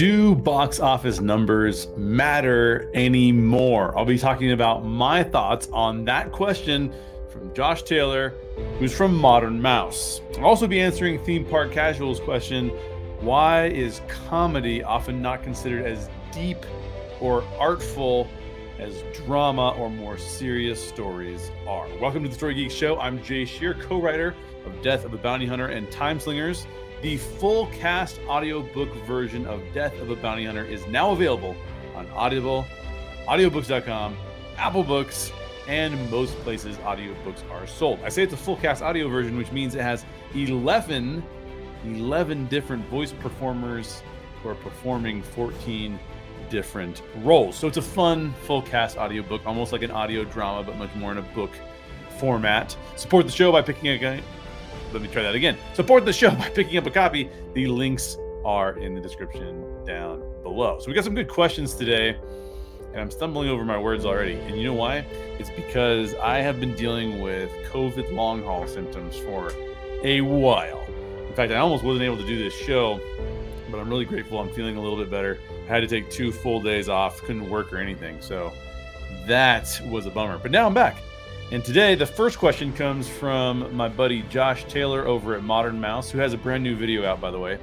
Do box office numbers matter anymore? I'll be talking about my thoughts on that question from Josh Taylor, who's from Modern Mouse. I'll also be answering Theme Park Casual's question Why is comedy often not considered as deep or artful as drama or more serious stories are? Welcome to the Story Geek Show. I'm Jay Shear, co writer of Death of a Bounty Hunter and Time Slingers. The full cast audiobook version of Death of a Bounty Hunter is now available on Audible, audiobooks.com, Apple Books, and most places audiobooks are sold. I say it's a full cast audio version, which means it has 11, 11 different voice performers who are performing 14 different roles. So it's a fun full cast audiobook, almost like an audio drama, but much more in a book format. Support the show by picking a let me try that again. Support the show by picking up a copy. The links are in the description down below. So we got some good questions today, and I'm stumbling over my words already. And you know why? It's because I have been dealing with COVID long haul symptoms for a while. In fact, I almost wasn't able to do this show, but I'm really grateful. I'm feeling a little bit better. I had to take two full days off, couldn't work or anything. So that was a bummer. But now I'm back. And today, the first question comes from my buddy Josh Taylor over at Modern Mouse, who has a brand new video out, by the way.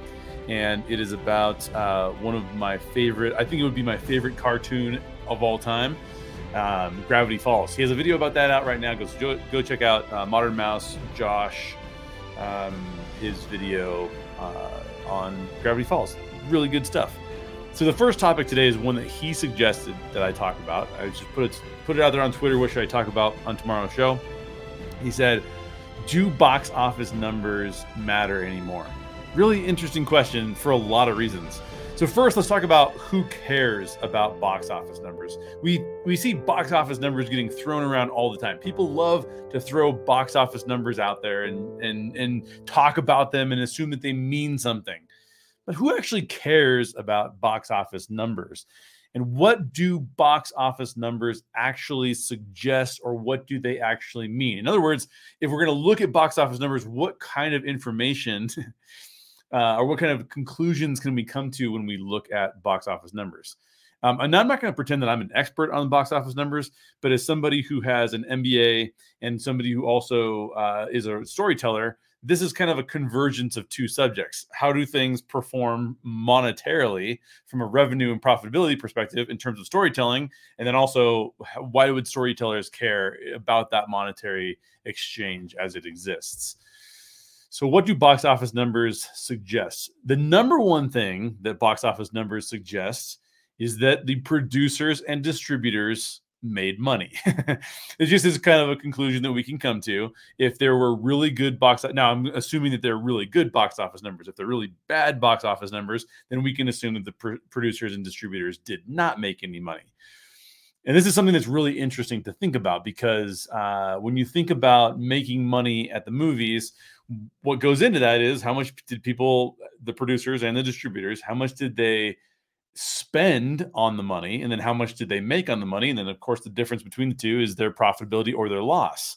And it is about uh, one of my favorite, I think it would be my favorite cartoon of all time, um, Gravity Falls. He has a video about that out right now. Go, go check out uh, Modern Mouse, Josh, um, his video uh, on Gravity Falls. Really good stuff. So the first topic today is one that he suggested that I talk about. I just put it put it out there on Twitter. What should I talk about on tomorrow's show? He said, "Do box office numbers matter anymore?" Really interesting question for a lot of reasons. So first, let's talk about who cares about box office numbers. We we see box office numbers getting thrown around all the time. People love to throw box office numbers out there and and and talk about them and assume that they mean something but who actually cares about box office numbers? And what do box office numbers actually suggest, or what do they actually mean? In other words, if we're going to look at box office numbers, what kind of information uh, or what kind of conclusions can we come to when we look at box office numbers? Um, and I'm not going to pretend that I'm an expert on box office numbers, but as somebody who has an MBA and somebody who also uh, is a storyteller, this is kind of a convergence of two subjects. How do things perform monetarily from a revenue and profitability perspective in terms of storytelling? And then also, why would storytellers care about that monetary exchange as it exists? So, what do box office numbers suggest? The number one thing that box office numbers suggest is that the producers and distributors made money. it just is kind of a conclusion that we can come to. If there were really good box now, I'm assuming that they're really good box office numbers. If they're really bad box office numbers, then we can assume that the pr- producers and distributors did not make any money. And this is something that's really interesting to think about because uh, when you think about making money at the movies, what goes into that is how much did people, the producers and the distributors, how much did they spend on the money and then how much did they make on the money and then of course the difference between the two is their profitability or their loss.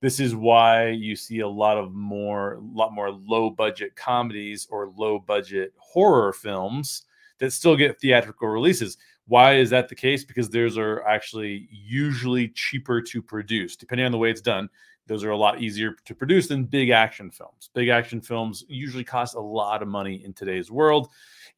This is why you see a lot of more a lot more low budget comedies or low budget horror films that still get theatrical releases. Why is that the case? Because those are actually usually cheaper to produce. Depending on the way it's done those are a lot easier to produce than big action films. Big action films usually cost a lot of money in today's world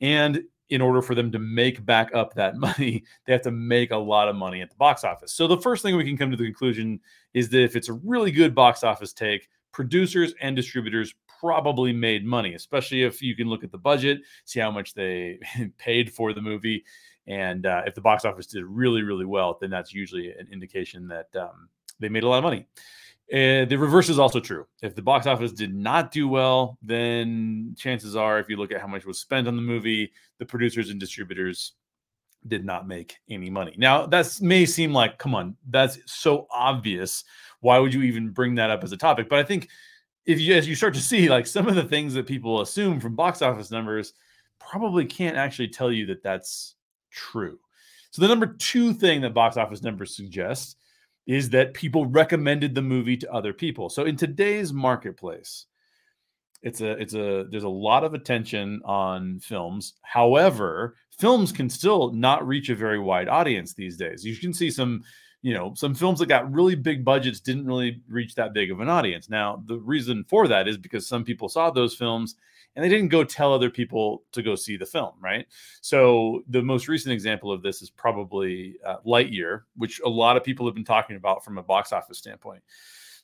and in order for them to make back up that money, they have to make a lot of money at the box office. So the first thing we can come to the conclusion is that if it's a really good box office take, producers and distributors probably made money, especially if you can look at the budget, see how much they paid for the movie. And uh, if the box office did really, really well, then that's usually an indication that um, they made a lot of money. And the reverse is also true. If the box office did not do well, then chances are, if you look at how much was spent on the movie, the producers and distributors did not make any money. Now, that may seem like, come on, that's so obvious. Why would you even bring that up as a topic? But I think if you, as you start to see, like some of the things that people assume from box office numbers, probably can't actually tell you that that's true. So the number two thing that box office numbers suggest is that people recommended the movie to other people. So in today's marketplace, It's a it's a there's a lot of attention on films. However, films can still not reach a very wide audience these days. You can see some you know, some films that got really big budgets didn't really reach that big of an audience. Now, the reason for that is because some people saw those films and they didn't go tell other people to go see the film, right? So, the most recent example of this is probably uh, Lightyear, which a lot of people have been talking about from a box office standpoint.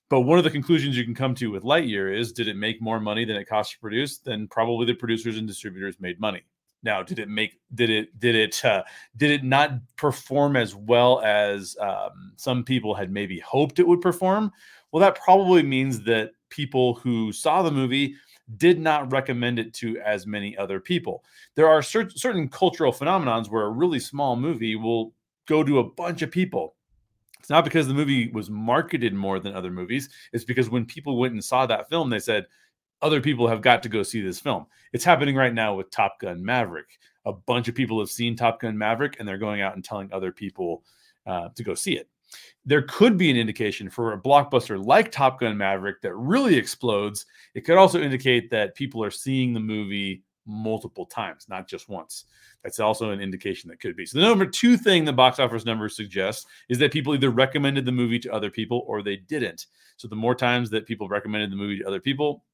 But one of the conclusions you can come to with Lightyear is did it make more money than it cost to produce? Then probably the producers and distributors made money. Now, did it make did it did it uh, did it not perform as well as um, some people had maybe hoped it would perform? Well, that probably means that people who saw the movie did not recommend it to as many other people. There are cer- certain cultural phenomenons where a really small movie will go to a bunch of people. It's not because the movie was marketed more than other movies. It's because when people went and saw that film, they said, other people have got to go see this film. It's happening right now with Top Gun Maverick. A bunch of people have seen Top Gun Maverick and they're going out and telling other people uh, to go see it. There could be an indication for a blockbuster like Top Gun Maverick that really explodes. It could also indicate that people are seeing the movie multiple times, not just once. That's also an indication that could be. So the number two thing the box office numbers suggest is that people either recommended the movie to other people or they didn't. So the more times that people recommended the movie to other people,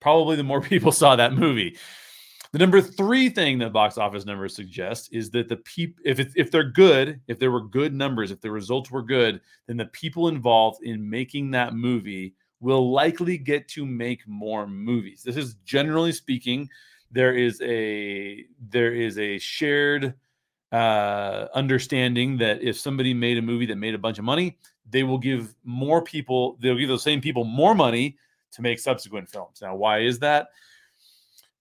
probably the more people saw that movie. The number three thing that box office numbers suggest is that the people, if it's, if they're good, if there were good numbers, if the results were good, then the people involved in making that movie will likely get to make more movies. This is generally speaking, there is a there is a shared uh, understanding that if somebody made a movie that made a bunch of money, they will give more people, they'll give those same people more money to make subsequent films. Now, why is that?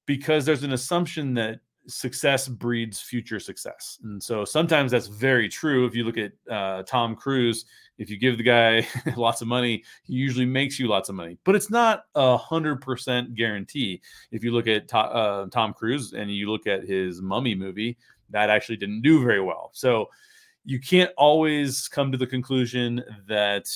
Because there's an assumption that success breeds future success. And so sometimes that's very true. If you look at uh, Tom Cruise, if you give the guy lots of money, he usually makes you lots of money. But it's not a hundred percent guarantee. If you look at to- uh, Tom Cruise and you look at his Mummy movie, that actually didn't do very well. So you can't always come to the conclusion that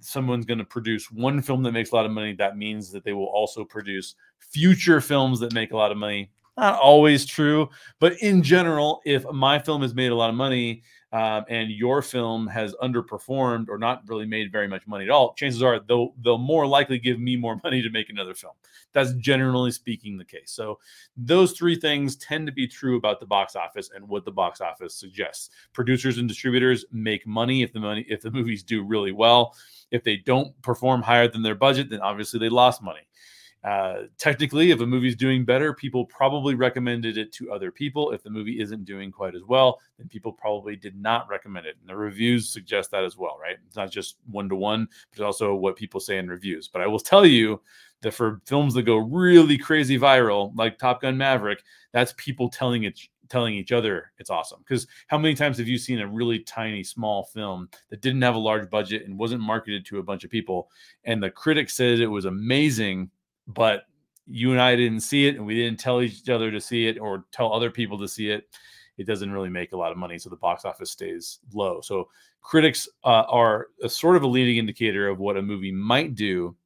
someone's going to produce one film that makes a lot of money. That means that they will also produce future films that make a lot of money. Not always true, but in general, if my film has made a lot of money um, and your film has underperformed or not really made very much money at all, chances are they'll they'll more likely give me more money to make another film. That's generally speaking the case. So those three things tend to be true about the box office and what the box office suggests. Producers and distributors make money if the money if the movies do really well. If they don't perform higher than their budget, then obviously they lost money. Uh, technically, if a movie's doing better, people probably recommended it to other people. If the movie isn't doing quite as well, then people probably did not recommend it. And the reviews suggest that as well, right? It's not just one to one, but also what people say in reviews. But I will tell you that for films that go really crazy viral, like Top Gun Maverick, that's people telling it telling each other it's awesome. Because how many times have you seen a really tiny, small film that didn't have a large budget and wasn't marketed to a bunch of people, and the critics said it was amazing, but you and I didn't see it and we didn't tell each other to see it or tell other people to see it, it doesn't really make a lot of money. So the box office stays low. So critics uh, are a sort of a leading indicator of what a movie might do,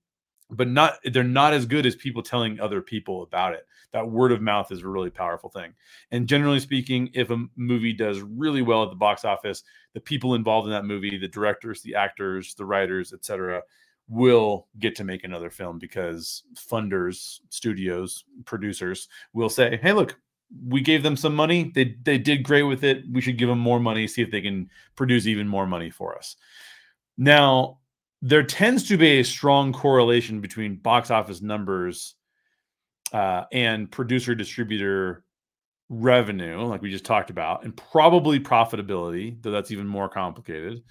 but not they're not as good as people telling other people about it. That word of mouth is a really powerful thing. And generally speaking, if a movie does really well at the box office, the people involved in that movie, the directors, the actors, the writers, etc., will get to make another film because funders, studios, producers will say, "Hey, look, we gave them some money. They they did great with it. We should give them more money, see if they can produce even more money for us." Now, there tends to be a strong correlation between box office numbers uh, and producer distributor revenue, like we just talked about, and probably profitability, though that's even more complicated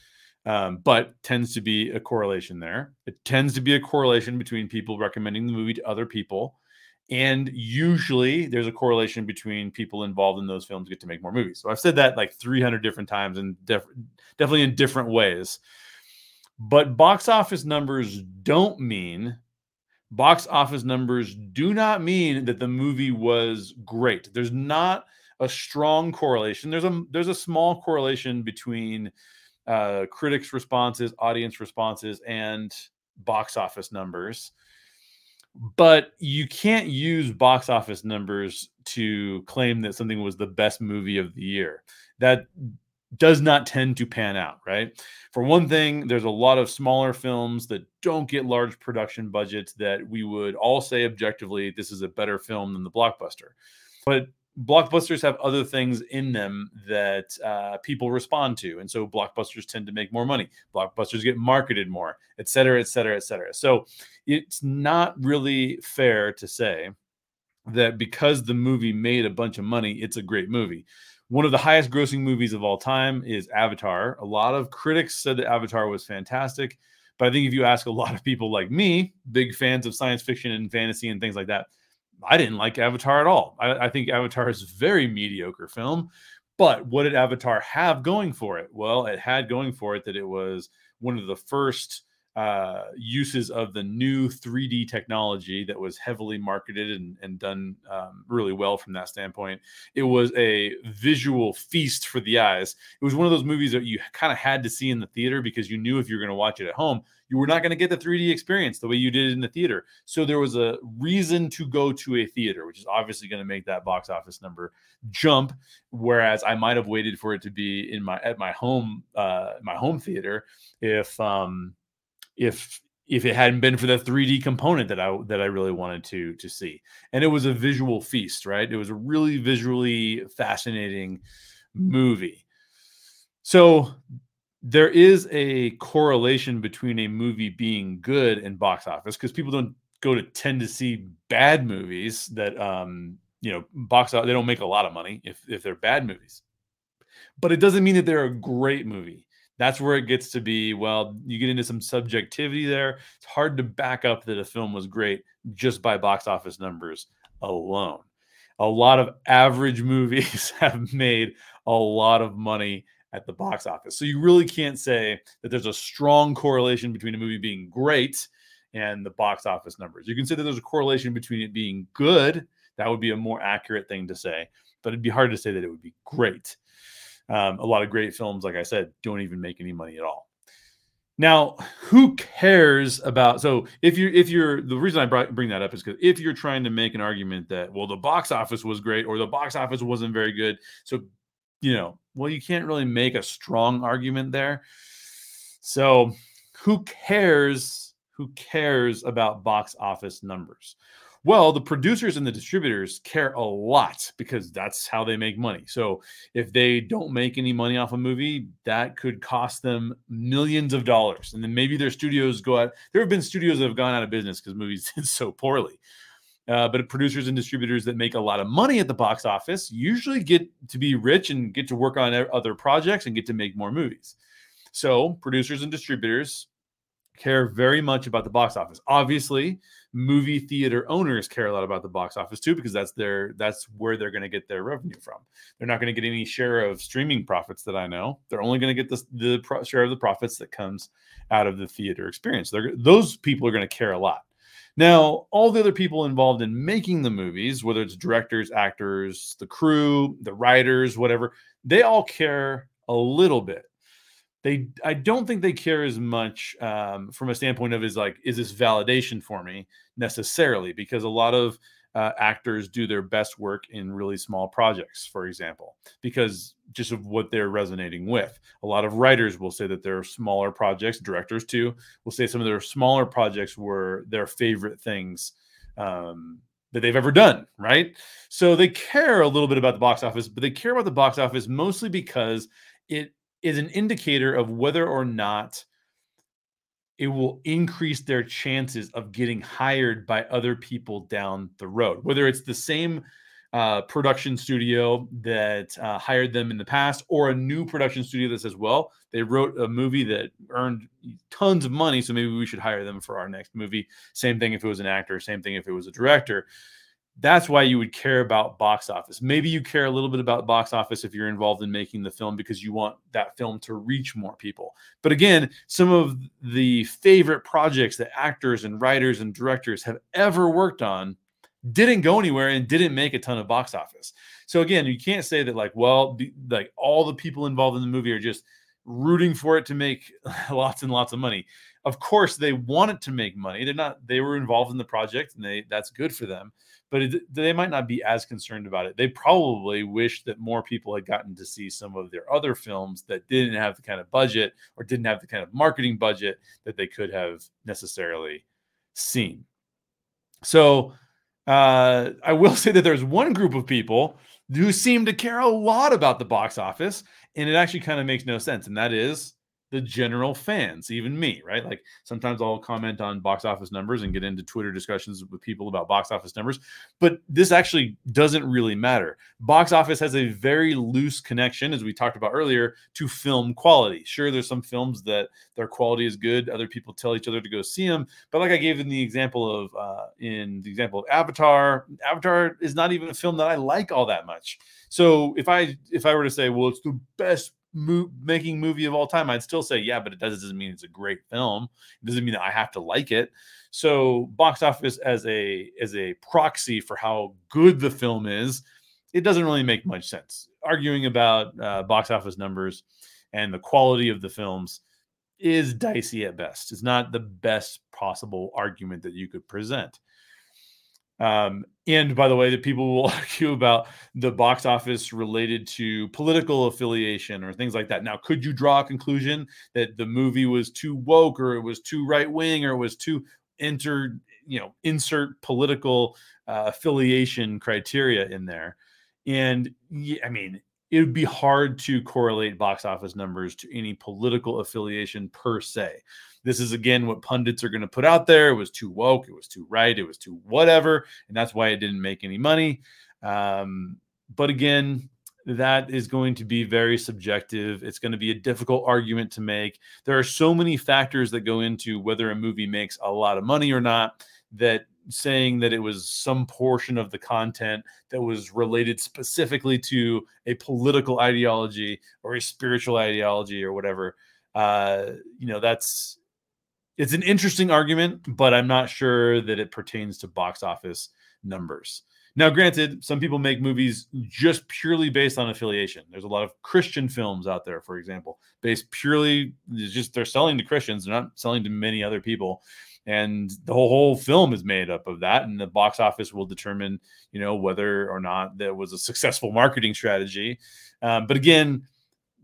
um, but tends to be a correlation there. It tends to be a correlation between people recommending the movie to other people. And usually there's a correlation between people involved in those films get to make more movies. So I've said that like 300 different times and def- definitely in different ways. But box office numbers don't mean box office numbers do not mean that the movie was great. There's not a strong correlation. There's a there's a small correlation between uh, critics' responses, audience responses, and box office numbers. but you can't use box office numbers to claim that something was the best movie of the year. That does not tend to pan out, right? For one thing, there's a lot of smaller films that don't get large production budgets that we would all say objectively this is a better film than the blockbuster. But blockbusters have other things in them that uh, people respond to and so blockbusters tend to make more money. Blockbusters get marketed more et cetera et cetera et cetera. So it's not really fair to say that because the movie made a bunch of money it's a great movie. One of the highest grossing movies of all time is avatar. A lot of critics said that avatar was fantastic but i think if you ask a lot of people like me big fans of science fiction and fantasy and things like that I didn't like Avatar at all. I, I think Avatar is a very mediocre film. But what did Avatar have going for it? Well, it had going for it that it was one of the first uh, uses of the new 3D technology that was heavily marketed and, and done um, really well from that standpoint. It was a visual feast for the eyes. It was one of those movies that you kind of had to see in the theater because you knew if you were going to watch it at home, you were not going to get the 3D experience the way you did in the theater. So there was a reason to go to a theater, which is obviously going to make that box office number jump. Whereas I might have waited for it to be in my at my home uh, my home theater if um, if if it hadn't been for the 3D component that I that I really wanted to to see. And it was a visual feast, right? It was a really visually fascinating movie. So there is a correlation between a movie being good and box office because people don't go to tend to see bad movies that um you know box out they don't make a lot of money if if they're bad movies. But it doesn't mean that they're a great movie that's where it gets to be well you get into some subjectivity there. It's hard to back up that a film was great just by box office numbers alone. A lot of average movies have made a lot of money at the box office. So you really can't say that there's a strong correlation between a movie being great and the box office numbers. You can say that there's a correlation between it being good. That would be a more accurate thing to say but it'd be hard to say that it would be great um, a lot of great films, like I said, don't even make any money at all. Now, who cares about? So, if you're if you're the reason I brought, bring that up is because if you're trying to make an argument that well, the box office was great or the box office wasn't very good, so you know, well, you can't really make a strong argument there. So, who cares? Who cares about box office numbers? Well, the producers and the distributors care a lot because that's how they make money. So if they don't make any money off a movie, that could cost them millions of dollars. And then maybe their studios go out. There have been studios that have gone out of business because movies did so poorly. Uh, but producers and distributors that make a lot of money at the box office usually get to be rich and get to work on other projects and get to make more movies. So producers and distributors care very much about the box office. Obviously, movie theater owners care a lot about the box office too because that's their that's where they're going to get their revenue from. They're not going to get any share of streaming profits that I know. They're only going to get the, the pro- share of the profits that comes out of the theater experience. They're, those people are going to care a lot. Now, all the other people involved in making the movies, whether it's directors, actors, the crew, the writers, whatever, they all care a little bit they I don't think they care as much um, from a standpoint of is like is this validation for me necessarily because a lot of uh, actors do their best work in really small projects, for example, because just of what they're resonating with. A lot of writers will say that their smaller projects, directors too, will say some of their smaller projects were their favorite things um, that they've ever done, right? So they care a little bit about the box office, but they care about the box office mostly because it is an indicator of whether or not it will increase their chances of getting hired by other people down the road. Whether it's the same uh, production studio that uh, hired them in the past or a new production studio that says, well, they wrote a movie that earned tons of money, so maybe we should hire them for our next movie. Same thing if it was an actor, same thing if it was a director that's why you would care about box office. Maybe you care a little bit about box office if you're involved in making the film because you want that film to reach more people. But again, some of the favorite projects that actors and writers and directors have ever worked on didn't go anywhere and didn't make a ton of box office. So again, you can't say that like, well, like all the people involved in the movie are just rooting for it to make lots and lots of money of course they wanted to make money. They're not they were involved in the project and they that's good for them but it, they might not be as concerned about it. They probably wish that more people had gotten to see some of their other films that didn't have the kind of budget or didn't have the kind of marketing budget that they could have necessarily seen. So uh, i will say that there's one group of people who seem to care a lot about the box office and it actually kind of makes no sense and that is the general fans, even me, right? Like sometimes I'll comment on box office numbers and get into Twitter discussions with people about box office numbers, but this actually doesn't really matter. Box office has a very loose connection, as we talked about earlier, to film quality. Sure, there's some films that their quality is good. Other people tell each other to go see them, but like I gave in the example of uh, in the example of Avatar, Avatar is not even a film that I like all that much. So if I if I were to say, well, it's the best mo- making movie of all time, I'd still say yeah, but it doesn't mean it's a great film. It doesn't mean that I have to like it. So box office as a as a proxy for how good the film is, it doesn't really make much sense. Arguing about uh, box office numbers and the quality of the films is dicey at best. It's not the best possible argument that you could present. Um, and by the way, that people will argue about the box office related to political affiliation or things like that. Now, could you draw a conclusion that the movie was too woke or it was too right wing or it was too enter, you know, insert political uh, affiliation criteria in there? And I mean, it would be hard to correlate box office numbers to any political affiliation per se. This is again what pundits are going to put out there. It was too woke, it was too right, it was too whatever, and that's why it didn't make any money. Um, but again, that is going to be very subjective. It's going to be a difficult argument to make. There are so many factors that go into whether a movie makes a lot of money or not that saying that it was some portion of the content that was related specifically to a political ideology or a spiritual ideology or whatever uh you know that's it's an interesting argument, but I'm not sure that it pertains to box office numbers. Now, granted, some people make movies just purely based on affiliation. There's a lot of Christian films out there, for example, based purely just they're selling to Christians, they're not selling to many other people. And the whole, film is made up of that. And the box office will determine, you know, whether or not there was a successful marketing strategy. Um, but again,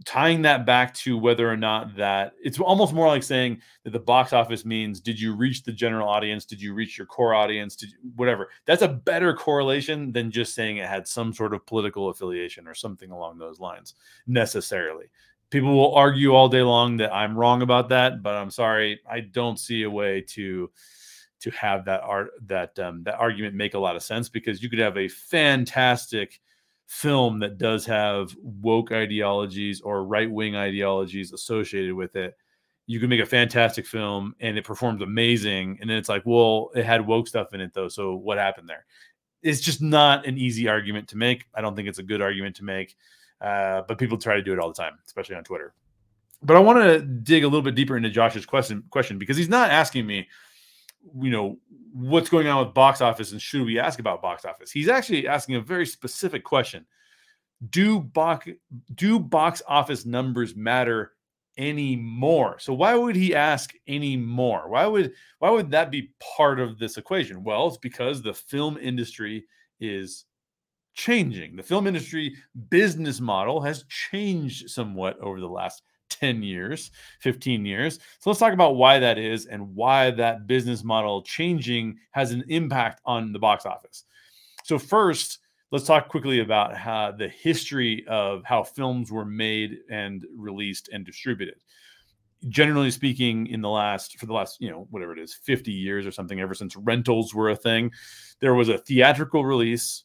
tying that back to whether or not that it's almost more like saying that the box office means did you reach the general audience? Did you reach your core audience? Did you, whatever. That's a better correlation than just saying it had some sort of political affiliation or something along those lines necessarily. People will argue all day long that i'm wrong about that but i'm sorry i don't see a way to to have that art that um, that argument make a lot of sense because you could have a fantastic film that does have woke ideologies or right wing ideologies associated with it, you can make a fantastic film and it performs amazing. And then it's like, well, it had woke stuff in it though. So what happened there? It's just not an easy argument to make. I don't think it's a good argument to make, uh, but people try to do it all the time, especially on Twitter. But I want to dig a little bit deeper into Josh's question, question because he's not asking me, you know, what's going on with box office and should we ask about box office? He's actually asking a very specific question. Do box do box office numbers matter anymore? So why would he ask anymore? Why would why would that be part of this equation? Well, it's because the film industry is changing. The film industry business model has changed somewhat over the last 10 years, 15 years. So let's talk about why that is and why that business model changing has an impact on the box office. So, first, let's talk quickly about how the history of how films were made and released and distributed. Generally speaking, in the last, for the last, you know, whatever it is, 50 years or something, ever since rentals were a thing, there was a theatrical release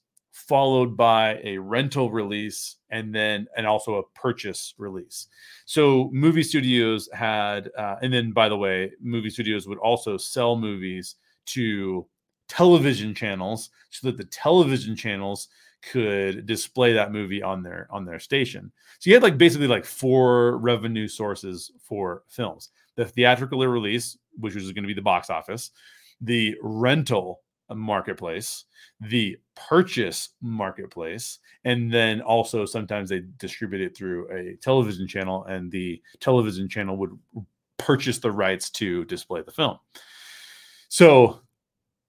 followed by a rental release and then and also a purchase release. So movie studios had uh, and then by the way movie studios would also sell movies to television channels so that the television channels could display that movie on their on their station. So you had like basically like four revenue sources for films. The theatrical release which was going to be the box office the rental marketplace, the purchase marketplace, and then also sometimes they distribute it through a television channel, and the television channel would purchase the rights to display the film. So,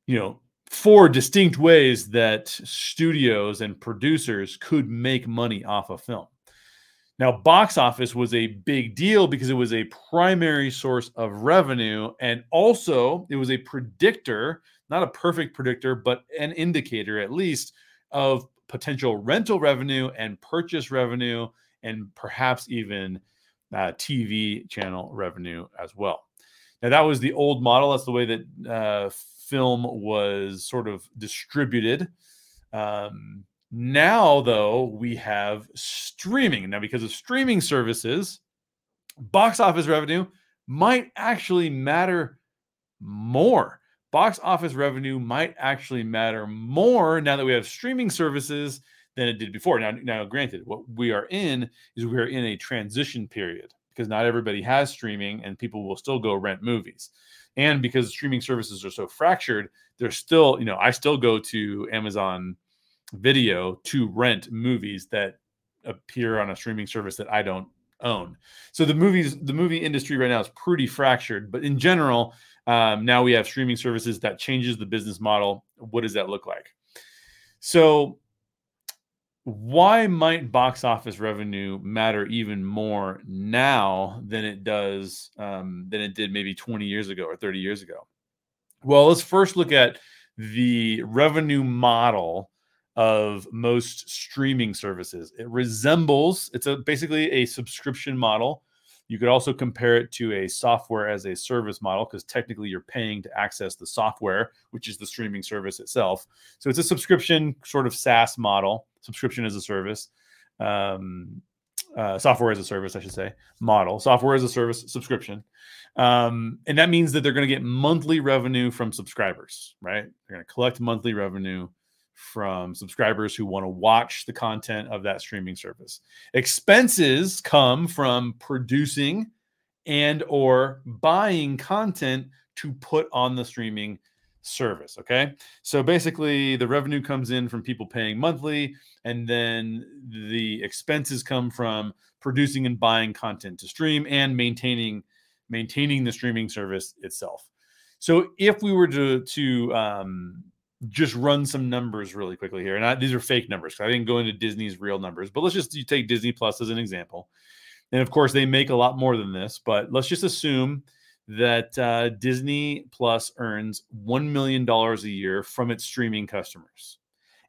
you know, four distinct ways that studios and producers could make money off a film. Now, box office was a big deal because it was a primary source of revenue. And also, it was a predictor, not a perfect predictor, but an indicator at least of potential rental revenue and purchase revenue, and perhaps even uh, TV channel revenue as well. Now, that was the old model. That's the way that uh, film was sort of distributed. Um, now, though, we have streaming. Now, because of streaming services, box office revenue might actually matter more. Box office revenue might actually matter more now that we have streaming services than it did before. Now, now, granted, what we are in is we are in a transition period because not everybody has streaming and people will still go rent movies. And because streaming services are so fractured, there's still, you know, I still go to Amazon video to rent movies that appear on a streaming service that I don't own. So the movies, the movie industry right now is pretty fractured. But in general, um, now we have streaming services that changes the business model. What does that look like? So why might box office revenue matter even more now than it does um, than it did maybe 20 years ago or 30 years ago? Well, let's first look at the revenue model of most streaming services. It resembles, it's a basically a subscription model. You could also compare it to a software as a service model because technically you're paying to access the software, which is the streaming service itself. So it's a subscription sort of SaaS model, subscription as a service, um, uh, software as a service, I should say, model, software as a service subscription. Um, and that means that they're going to get monthly revenue from subscribers, right? They're going to collect monthly revenue from subscribers who want to watch the content of that streaming service. Expenses come from producing and or buying content to put on the streaming service, okay? So basically the revenue comes in from people paying monthly and then the expenses come from producing and buying content to stream and maintaining maintaining the streaming service itself. So if we were to to um, just run some numbers really quickly here. And I, these are fake numbers. I didn't go into Disney's real numbers, but let's just you take Disney Plus as an example. And of course, they make a lot more than this, but let's just assume that uh, Disney Plus earns $1 million a year from its streaming customers.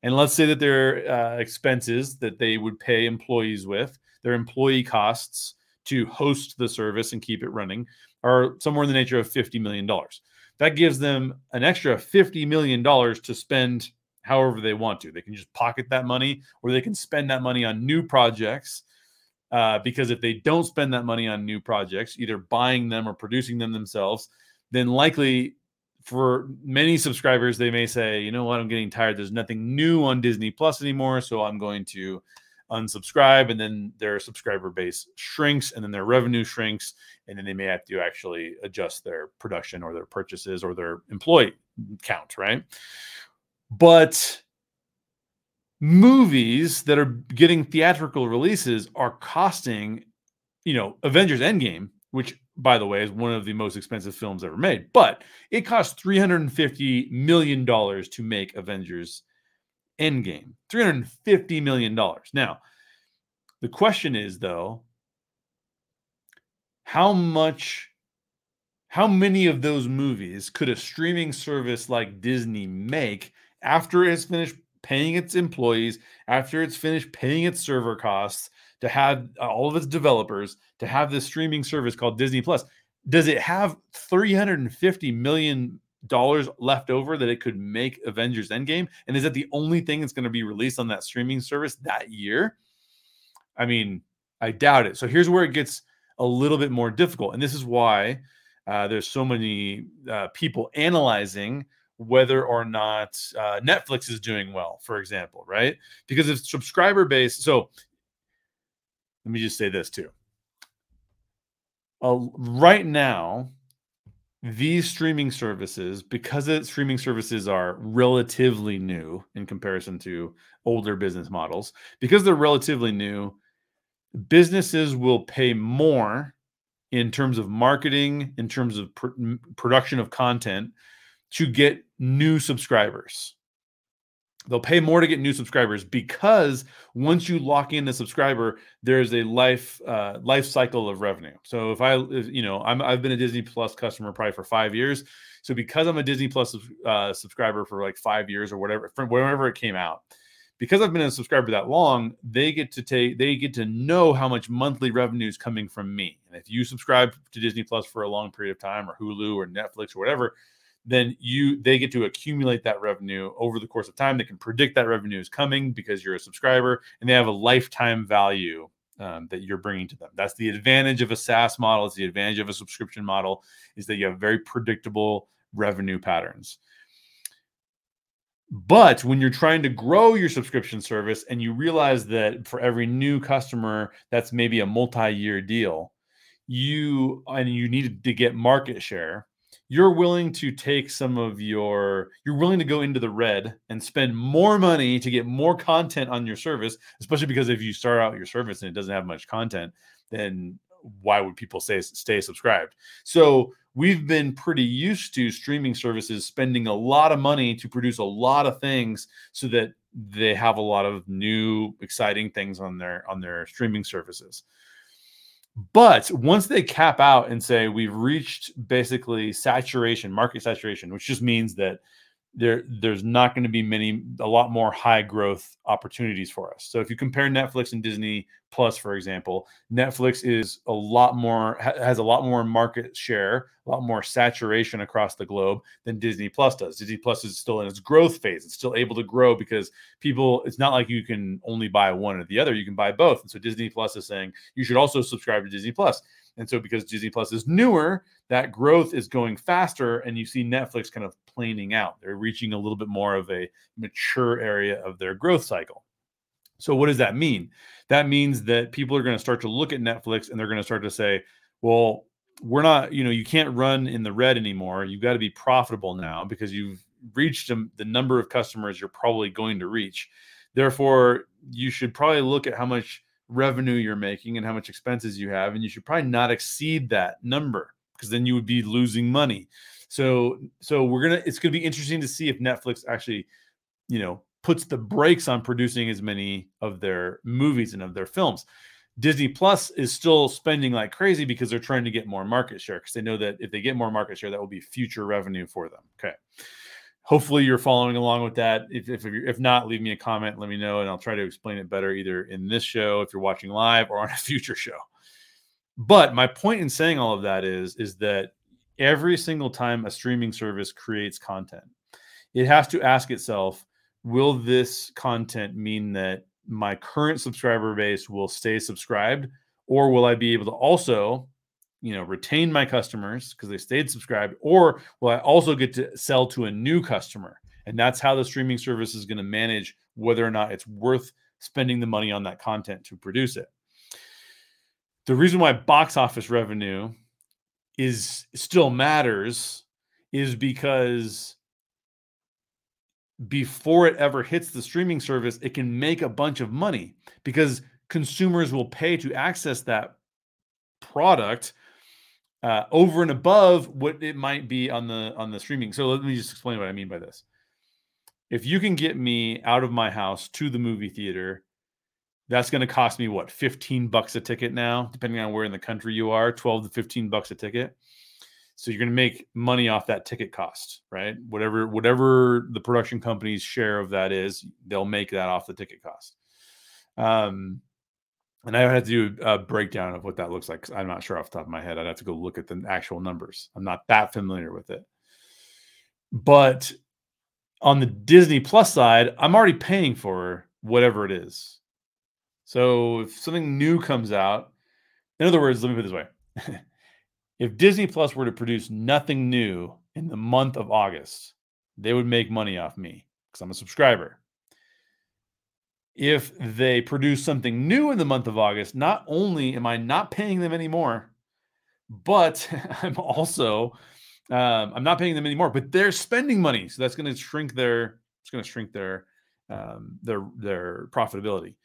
And let's say that their uh, expenses that they would pay employees with, their employee costs to host the service and keep it running, are somewhere in the nature of $50 million that gives them an extra $50 million to spend however they want to. They can just pocket that money or they can spend that money on new projects. Uh, because if they don't spend that money on new projects, either buying them or producing them themselves, then likely for many subscribers, they may say, you know what, I'm getting tired. There's nothing new on Disney Plus anymore. So I'm going to unsubscribe and then their subscriber base shrinks and then their revenue shrinks and then they may have to actually adjust their production or their purchases or their employee count right? But movies that are getting theatrical releases are costing you know avengers endgame which by the way is one of the most expensive films ever made but it cost 350 million dollars to make avengers Endgame, $350 million. Now, the question is, though, how much, how many of those movies could a streaming service like Disney make after it's finished paying its employees, after it's finished paying its server costs, to have uh, all of its developers, to have this streaming service called Disney Plus? Does it have 350 million dollars left over that it could make Avengers Endgame? And is that the only thing that's going to be released on that streaming service that year? I mean, I doubt it. So here's where it gets a little bit more difficult. And this is why uh, there's so many uh, people analyzing whether or not uh, Netflix is doing well, for example, right? Because it's subscriber base. So let me just say this too. Right now, these streaming services, because the streaming services are relatively new in comparison to older business models, because they're relatively new, businesses will pay more in terms of marketing, in terms of pr- production of content to get new subscribers. They'll pay more to get new subscribers because once you lock in a subscriber, there's a life uh, life cycle of revenue. So if I, if, you know, I'm I've been a Disney Plus customer probably for five years. So because I'm a Disney Plus uh, subscriber for like five years or whatever, from whenever it came out, because I've been a subscriber that long, they get to take they get to know how much monthly revenue is coming from me. And if you subscribe to Disney Plus for a long period of time or Hulu or Netflix or whatever, then you they get to accumulate that revenue over the course of time. They can predict that revenue is coming because you're a subscriber, and they have a lifetime value um, that you're bringing to them. That's the advantage of a SaaS model. It's the advantage of a subscription model is that you have very predictable revenue patterns. But when you're trying to grow your subscription service and you realize that for every new customer, that's maybe a multi-year deal, you and you need to get market share, you're willing to take some of your you're willing to go into the red and spend more money to get more content on your service, especially because if you start out your service and it doesn't have much content, then why would people say stay subscribed? So we've been pretty used to streaming services spending a lot of money to produce a lot of things so that they have a lot of new exciting things on their on their streaming services but once they cap out and say we've reached basically saturation market saturation which just means that there there's not going to be many a lot more high growth opportunities for us. So if you compare Netflix and Disney Plus for example, Netflix is a lot more has a lot more market share, a lot more saturation across the globe than Disney Plus does. Disney Plus is still in its growth phase. It's still able to grow because people it's not like you can only buy one or the other, you can buy both. And so Disney Plus is saying you should also subscribe to Disney Plus. And so because Disney Plus is newer, that growth is going faster and you see Netflix kind of planing out. They're reaching a little bit more of a mature area of their growth cycle. So what does that mean? That means that people are going to start to look at Netflix and they're going to start to say, well, we're not, you know, you can't run in the red anymore. You've got to be profitable now because you've reached the number of customers you're probably going to reach. Therefore, you should probably look at how much revenue you're making and how much expenses you have and you should probably not exceed that number because then you would be losing money. So so we're gonna it's gonna be interesting to see if netflix actually you know puts the brakes on producing as many of their movies and of their films. Disney plus is still spending like crazy because they're trying to get more market share because they know that if they get more market share that will be future revenue for them. Okay hopefully you're following along with that. If, if, if not, leave me a comment, let me know, and I'll try to explain it better either in this show if you're watching live or on a future show. But my point in saying all of that is is that every single time a streaming service creates content, it has to ask itself, will this content mean that my current subscriber base will stay subscribed or will I be able to also you know retain my customers because they stayed subscribed or will i also get to sell to a new customer? And that's how the streaming service is going to manage whether or not it's worth spending the money on that content to produce it. The reason why box office revenue is still matters is because before it ever hits the streaming service it can make a bunch of money because consumers will pay to access that product uh, over and above what it might be on the on the streaming. So let me just explain what I mean by this. If you can get me out of my house to the movie theater, that's going to cost me what 15 bucks a ticket now, depending on where in the country you are, 12 to 15 bucks a ticket. So you're going to make money off that ticket cost, right? Whatever whatever the production company's share of that is, they'll make that off the ticket cost. Um, and I had to do a breakdown of what that looks like. I'm not sure off the top of my head. I'd have to go look at the actual numbers. I'm not that familiar with it. But on the Disney Plus side, I'm already paying for whatever it is. So if something new comes out, in other words, let me put it this way. if Disney Plus were to produce nothing new in the month of August, they would make money off me because I'm a subscriber if they produce something new in the month of August, not only am I not paying them anymore, but I'm also um, I'm not paying them anymore, but they're spending money, so that's going to shrink their it's going to shrink their um, their their profitability.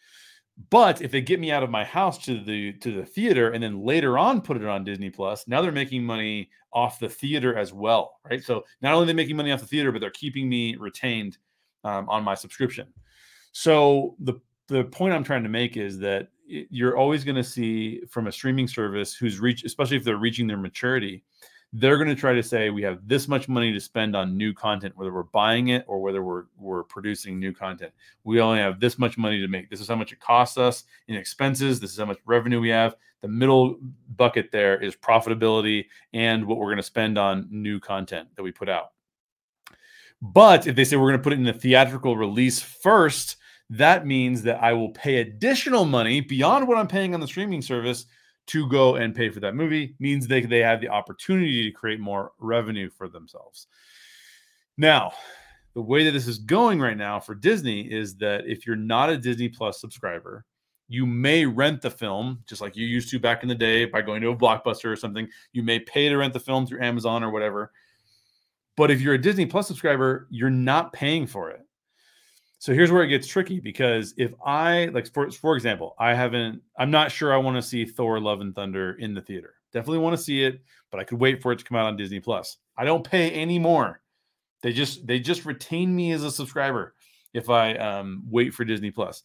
But if they get me out of my house to the to the theater and then later on put it on Disney Plus, now they're making money off the theater as well, right? So not only are they making money off the theater, but they're keeping me retained um, on my subscription. So the the point I'm trying to make is that you're always going to see from a streaming service who's reach, especially if they're reaching their maturity, they're going to try to say we have this much money to spend on new content whether we're buying it or whether we're we're producing new content. We only have this much money to make. This is how much it costs us in expenses. This is how much revenue we have. The middle bucket there is profitability and what we're going to spend on new content that we put out. But if they say we're going to put it in the theatrical release first that means that i will pay additional money beyond what i'm paying on the streaming service to go and pay for that movie means they, they have the opportunity to create more revenue for themselves. Now, the way that this is going right now for Disney is that if you're not a Disney Plus subscriber, you may rent the film just like you used to back in the day by going to a blockbuster or something. You may pay to rent the film through Amazon or whatever. But if you're a Disney Plus subscriber, you're not paying for it. So here's where it gets tricky because if I like for for example, I haven't I'm not sure I want to see Thor Love and Thunder in the theater. Definitely want to see it, but I could wait for it to come out on Disney Plus. I don't pay any more. They just they just retain me as a subscriber if I um, wait for Disney Plus.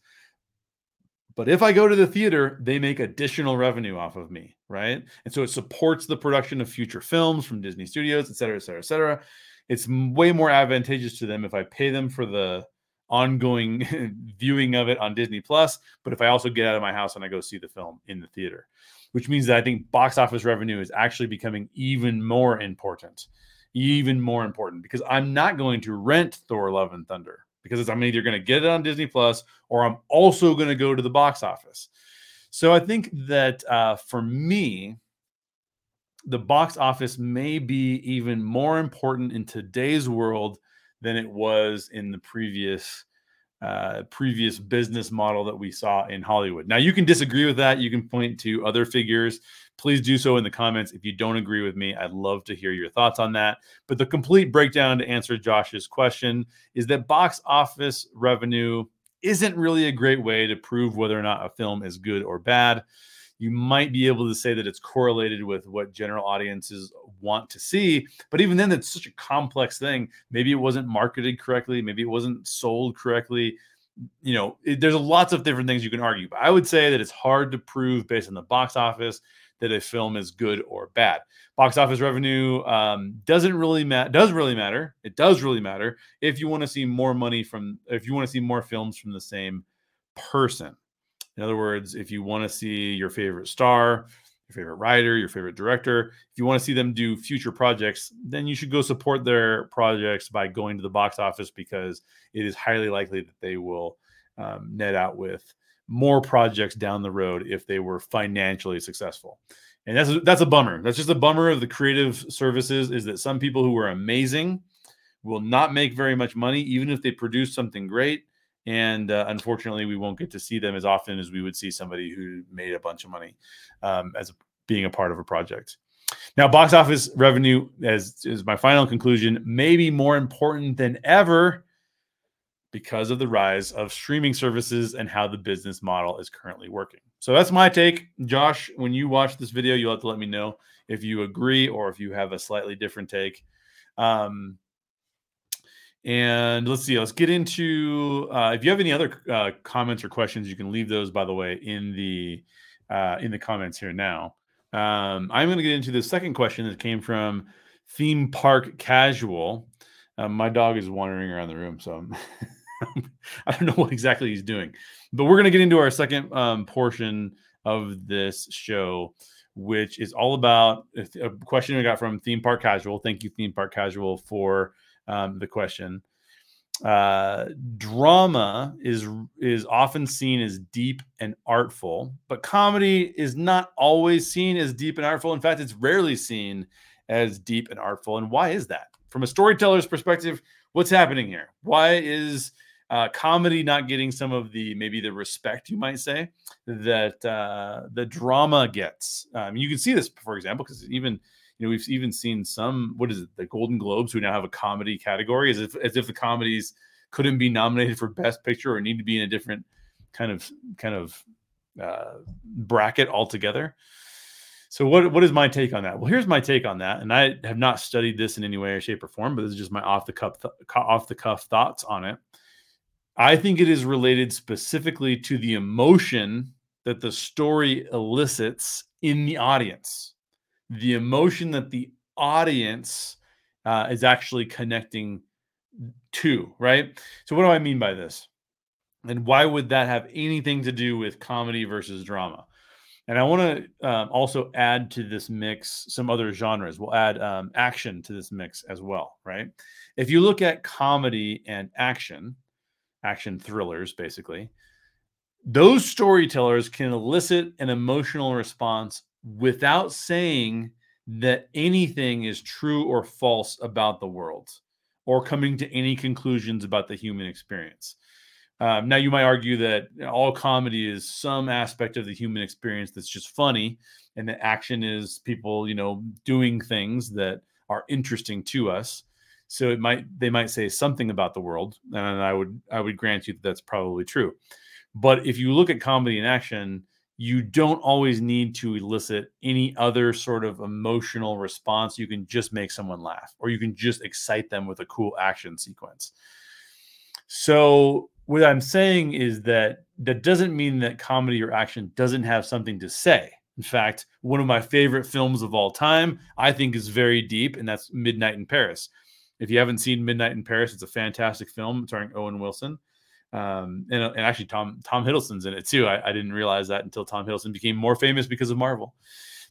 But if I go to the theater, they make additional revenue off of me, right? And so it supports the production of future films from Disney Studios, et cetera, et cetera, et cetera. It's way more advantageous to them if I pay them for the ongoing viewing of it on Disney Plus. But if I also get out of my house and I go see the film in the theater, which means that I think box office revenue is actually becoming even more important, even more important because I'm not going to rent Thor: Love and Thunder because I'm either going to get it on Disney Plus or I'm also going to go to the box office. So I think that uh, for me, the box office may be even more important in today's world than it was in the previous uh, previous business model that we saw in Hollywood. Now, you can disagree with that. You can point to other figures. Please do so in the comments. If you don't agree with me, I'd love to hear your thoughts on that. But the complete breakdown to answer Josh's question is that box office revenue isn't really a great way to prove whether or not a film is good or bad you might be able to say that it's correlated with what general audiences want to see. But even then, it's such a complex thing. Maybe it wasn't marketed correctly. Maybe it wasn't sold correctly. You know, it, there's lots of different things you can argue. But I would say that it's hard to prove based on the box office that a film is good or bad. Box office revenue um, doesn't really matter. Does really matter. It does really matter if you want to see more money from. If you want to see more films from the same person. In other words, if you want to see your favorite star, your favorite writer, your favorite director, if you want to see them do future projects, then you should go support their projects by going to the box office because it is highly likely that they will um, net out with more projects down the road if they were financially successful. And that's that's a bummer. That's just a bummer of the creative services is that some people who are amazing will not make very much money even if they produce something great and uh, unfortunately we won't get to see them as often as we would see somebody who made a bunch of money um, as being a part of a project. Now box office revenue as is my final conclusion may be more important than ever because of the rise of streaming services and how the business model is currently working. So that's my take. Josh when you watch this video you'll have to let me know if you agree or if you have a slightly different take. Um, and let's see, let's get into uh, if you have any other uh, comments or questions, you can leave those, by the way, in the uh, in the comments here now. Um, I'm going to get into the second question that came from Theme Park Casual. Um, my dog is wandering around the room, so I don't know what exactly he's doing. But we're going to get into our second um, portion of this show, which is all about a question we got from Theme Park Casual. Thank you, Theme Park Casual, for um, the question. Uh, drama is is often seen as deep and artful, but comedy is not always seen as deep and artful. In fact, it's rarely seen as deep and artful. And why is that? From a storyteller's perspective, what's happening here? Why is uh, comedy not getting some of the maybe the respect you might say that uh, the drama gets? Um, you can see this, for example, because even you know, we've even seen some what is it, the Golden Globes who now have a comedy category, as if as if the comedies couldn't be nominated for Best Picture or need to be in a different kind of kind of uh, bracket altogether. So what what is my take on that? Well, here's my take on that, and I have not studied this in any way or shape or form, but this is just my off the cuff th- off the cuff thoughts on it. I think it is related specifically to the emotion that the story elicits in the audience, the emotion that the audience uh, is actually connecting to, right? So, what do I mean by this? And why would that have anything to do with comedy versus drama? And I want to um, also add to this mix some other genres. We'll add um, action to this mix as well, right? If you look at comedy and action, action thrillers, basically, those storytellers can elicit an emotional response without saying that anything is true or false about the world or coming to any conclusions about the human experience. Um, now, you might argue that all comedy is some aspect of the human experience that's just funny, and that action is people, you know, doing things that are interesting to us. So it might they might say something about the world, and I would I would grant you that that's probably true. But if you look at comedy and action, you don't always need to elicit any other sort of emotional response. You can just make someone laugh, or you can just excite them with a cool action sequence. So what I'm saying is that that doesn't mean that comedy or action doesn't have something to say. In fact, one of my favorite films of all time, I think, is very deep, and that's Midnight in Paris. If you haven't seen Midnight in Paris, it's a fantastic film starring Owen Wilson. Um, and, and actually Tom Tom Hiddleston's in it too. I, I, didn't realize that until Tom Hiddleston became more famous because of Marvel.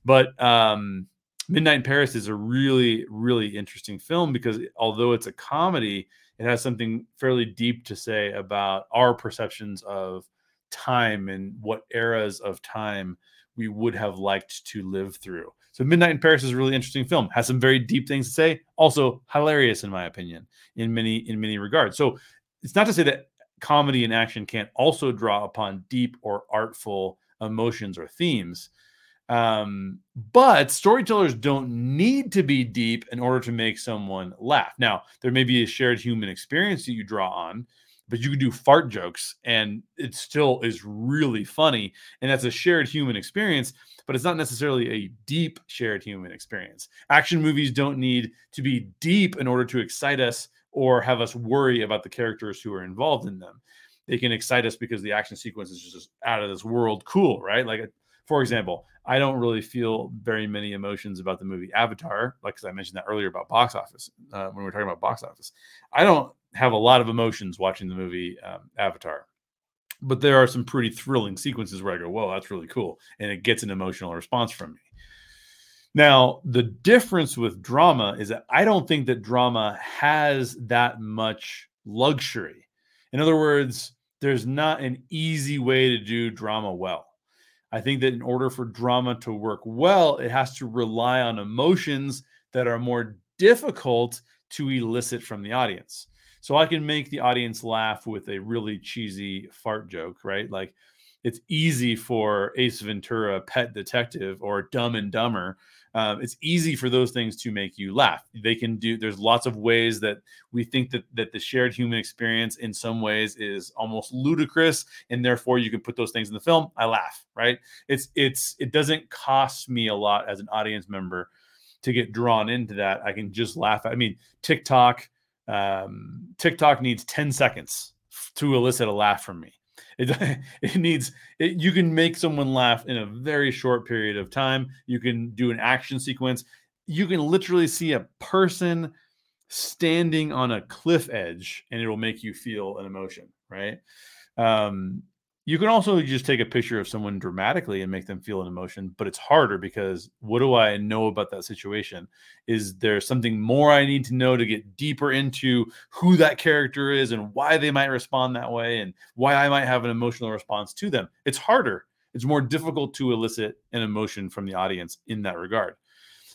But um, Midnight in Paris is a really really interesting film because although it's a comedy, it has something fairly deep to say about our perceptions of time and what eras of time we would have liked to live through. So Midnight in Paris is a really interesting film. Has some very deep things to say. Also hilarious in my opinion in many in many regards. So it's not to say that comedy and action can't also draw upon deep or artful emotions or themes. Um, but storytellers don't need to be deep in order to make someone laugh. Now, there may be a shared human experience that you draw on, but you can do fart jokes and it still is really funny. And that's a shared human experience, but it's not necessarily a deep shared human experience. Action movies don't need to be deep in order to excite us or have us worry about the characters who are involved in them. They can excite us because the action sequence is just out of this world cool, right? Like for example, I don't really feel very many emotions about the movie Avatar, like because I mentioned that earlier about box office uh, when we were talking about box office. I don't have a lot of emotions watching the movie um, Avatar, but there are some pretty thrilling sequences where I go, "Whoa, that's really cool," and it gets an emotional response from me. Now, the difference with drama is that I don't think that drama has that much luxury. In other words, there's not an easy way to do drama well. I think that in order for drama to work well, it has to rely on emotions that are more difficult to elicit from the audience. So I can make the audience laugh with a really cheesy fart joke, right? Like it's easy for Ace Ventura, Pet Detective, or Dumb and Dumber um, it's easy for those things to make you laugh. They can do. There's lots of ways that we think that that the shared human experience in some ways is almost ludicrous, and therefore you can put those things in the film. I laugh. Right? It's it's it doesn't cost me a lot as an audience member to get drawn into that. I can just laugh. I mean, TikTok. Um, TikTok needs 10 seconds to elicit a laugh from me. It, it needs it, you can make someone laugh in a very short period of time. You can do an action sequence. You can literally see a person standing on a cliff edge and it'll make you feel an emotion, right? Um, you can also just take a picture of someone dramatically and make them feel an emotion, but it's harder because what do I know about that situation? Is there something more I need to know to get deeper into who that character is and why they might respond that way and why I might have an emotional response to them? It's harder. It's more difficult to elicit an emotion from the audience in that regard.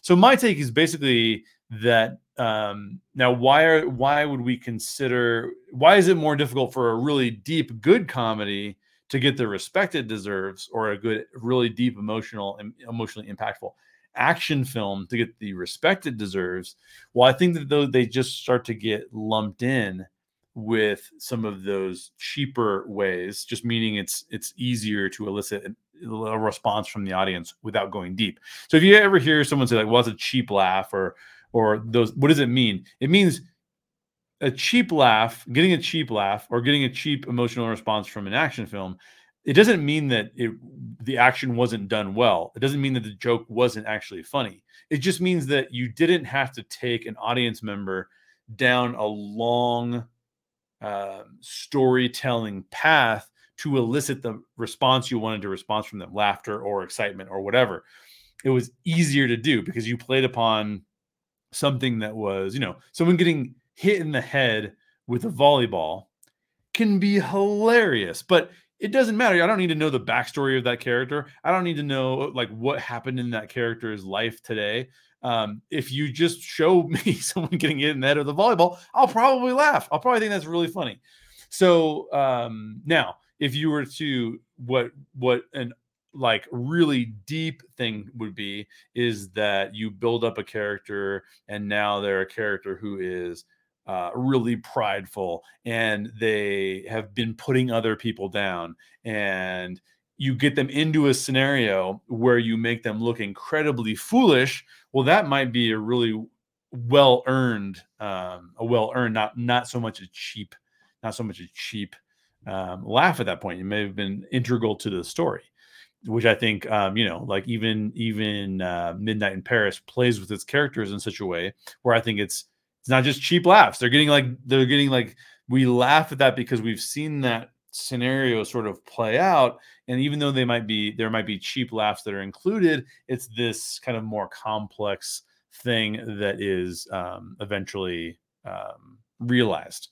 So my take is basically that um, now why are why would we consider why is it more difficult for a really deep good comedy to get the respect it deserves or a good really deep emotional and emotionally impactful action film to get the respect it deserves well i think that though they just start to get lumped in with some of those cheaper ways, just meaning it's it's easier to elicit a response from the audience without going deep. So if you ever hear someone say like, "Well, it's a cheap laugh," or or those, what does it mean? It means a cheap laugh, getting a cheap laugh, or getting a cheap emotional response from an action film. It doesn't mean that it the action wasn't done well. It doesn't mean that the joke wasn't actually funny. It just means that you didn't have to take an audience member down a long uh, storytelling path to elicit the response you wanted to respond from them laughter or excitement or whatever it was easier to do because you played upon something that was you know someone getting hit in the head with a volleyball can be hilarious but it doesn't matter. I don't need to know the backstory of that character. I don't need to know like what happened in that character's life today. Um, if you just show me someone getting hit in the head with a volleyball i'll probably laugh. I'll probably think that's really funny. So um, now if you were to what what an like really deep thing would be is that you build up a character and now they're a character who is uh, really prideful and they have been putting other people down and you get them into a scenario where you make them look incredibly foolish well that might be a really well earned um, a well earned not not so much a cheap not so much a cheap um, laugh at that point. It may have been integral to the story, which I think, um, you know, like even even uh, Midnight in Paris plays with its characters in such a way where I think it's it's not just cheap laughs. They're getting like they're getting like we laugh at that because we've seen that scenario sort of play out and even though they might be there might be cheap laughs that are included it's this kind of more complex thing that is um, eventually um, realized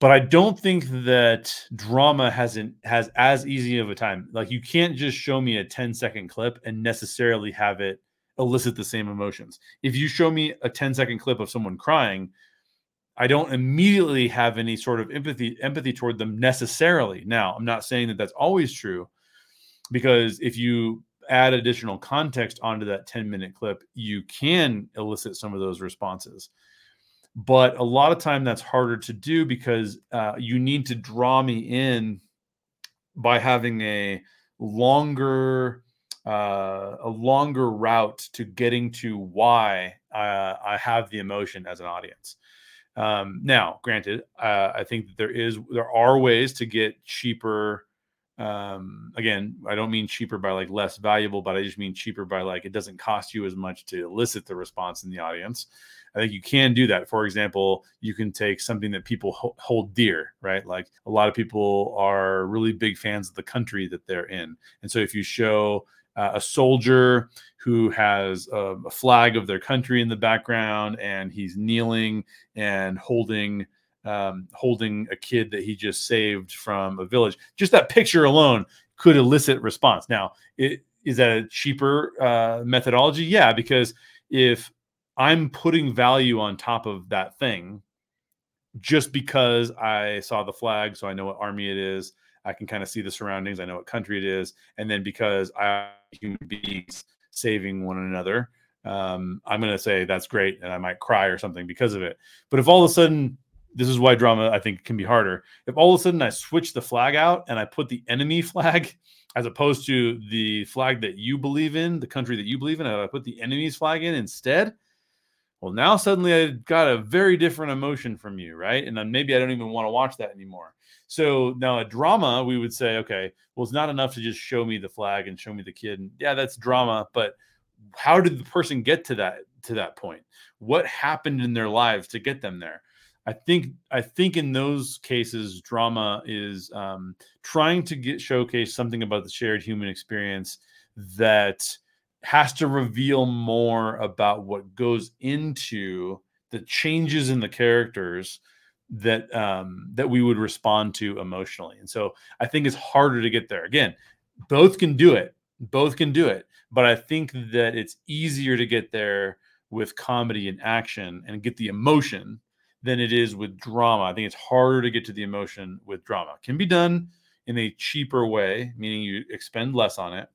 but I don't think that drama hasn't has as easy of a time. Like you can't just show me a 10 second clip and necessarily have it elicit the same emotions. If you show me a 10 second clip of someone crying, I don't immediately have any sort of empathy empathy toward them necessarily. Now, I'm not saying that that's always true because if you add additional context onto that 10 minute clip, you can elicit some of those responses but a lot of time that's harder to do because uh, you need to draw me in by having a longer uh, a longer route to getting to why uh, I have the emotion as an audience. Um, now, granted, uh, I think that there is there are ways to get cheaper. Um, again, I don't mean cheaper by like less valuable, but I just mean cheaper by like it doesn't cost you as much to elicit the response in the audience. I think you can do that. For example, you can take something that people ho- hold dear, right? Like a lot of people are really big fans of the country that they're in. And so if you show uh, a soldier who has a, a, flag of their country in the background and he's kneeling and holding um, holding a kid that he just saved from a village just that picture alone could elicit response now it, is that a cheaper uh, methodology yeah because if I'm putting value on top of that thing just because I saw the flag, so I know what army it is. I can kind of see the surroundings. I know what country it is, and then because I human beings saving one another, um, I'm going to say that's great, and I might cry or something because of it. But if all of a sudden, this is why drama I think can be harder. If all of a sudden I switch the flag out and I put the enemy flag as opposed to the flag that you believe in, the country that you believe in, I put the enemy's flag in instead, well, now suddenly I got a very different emotion from you, right? And then maybe I don't even want to watch that anymore. So now a drama, we would say, okay, well, it's not enough to just show me the flag and show me the kid. And yeah, that's drama, but how did the person get to that to that point? What happened in their lives to get them there? I think I think in those cases, drama is um, trying to get showcase something about the shared human experience that has to reveal more about what goes into the changes in the characters that um, that we would respond to emotionally. And so I think it's harder to get there. Again, both can do it. Both can do it. But I think that it's easier to get there with comedy and action and get the emotion than it is with drama. I think it's harder to get to the emotion with drama. Can be done in a cheaper way, meaning you expend less on it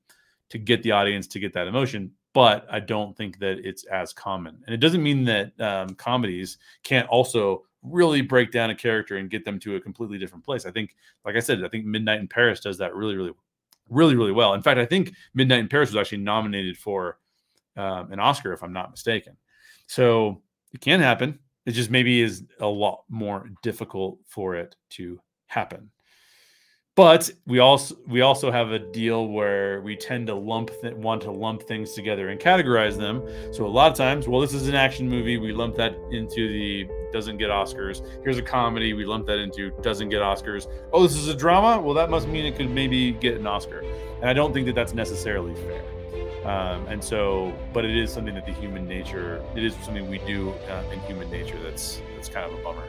to get the audience to get that emotion but i don't think that it's as common and it doesn't mean that um, comedies can't also really break down a character and get them to a completely different place. I think, like I said, I think Midnight in Paris does that really, really, really, really well. In fact, I think Midnight in Paris was actually nominated for um, an Oscar, if I'm not mistaken. So it can happen. It just maybe is a lot more difficult for it to happen. But we also we also have a deal where we tend to lump th- want to lump things together and categorize them. So a lot of times, well, this is an action movie, we lump that into the doesn't get Oscars. Here's a comedy, we lump that into doesn't get Oscars. Oh, this is a drama. Well, that must mean it could maybe get an Oscar. And I don't think that that's necessarily fair. Um, and so, but it is something that the human nature, it is something we do uh, in human nature. That's that's kind of a bummer.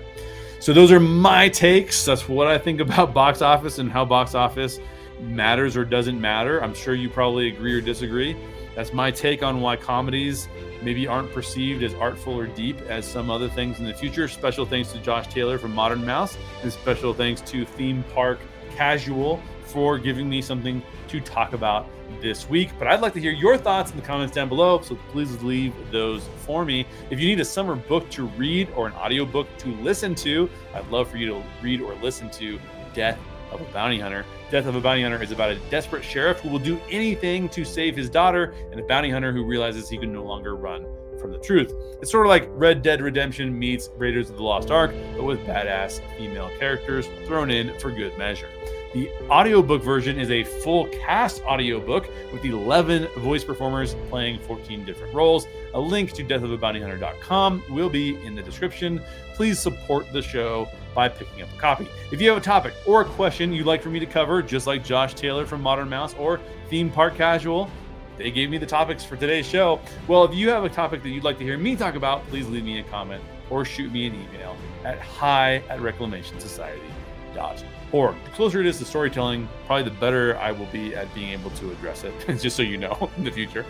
So those are my takes. That's what I think about box office and how box office matters or doesn't matter. I'm sure you probably agree or disagree. That's my take on why comedies maybe aren't perceived as artful or deep as some other things in the future. Special thanks to Josh Taylor from Modern Mouse, and special thanks to Theme Park Casual for giving me something to talk about this week. But I'd like to hear your thoughts in the comments down below, so please leave those for me. If you need a summer book to read or an audiobook to listen to, I'd love for you to read or listen to Death of a Bounty Hunter. Death of a Bounty Hunter is about a desperate sheriff who will do anything to save his daughter and a bounty hunter who realizes he can no longer run from the truth. It's sort of like Red Dead Redemption meets Raiders of the Lost Ark, but with badass female characters thrown in for good measure. The audiobook version is a full cast audiobook with 11 voice performers playing 14 different roles. A link to deathofabountyhunter.com will be in the description. Please support the show by picking up a copy. If you have a topic or a question you'd like for me to cover, just like Josh Taylor from Modern Mouse or Theme Park Casual, they gave me the topics for today's show. Well, if you have a topic that you'd like to hear me talk about, please leave me a comment or shoot me an email at hi at reclamationsociety.com or the closer it is to storytelling, probably the better I will be at being able to address it, just so you know in the future.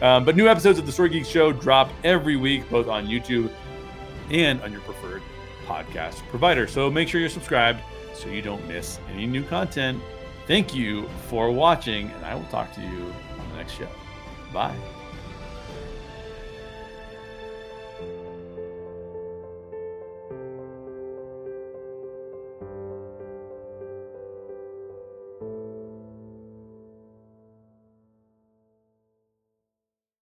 Um, but new episodes of the Story Geek Show drop every week, both on YouTube and on your preferred podcast provider. So make sure you're subscribed so you don't miss any new content. Thank you for watching, and I will talk to you on the next show. Bye.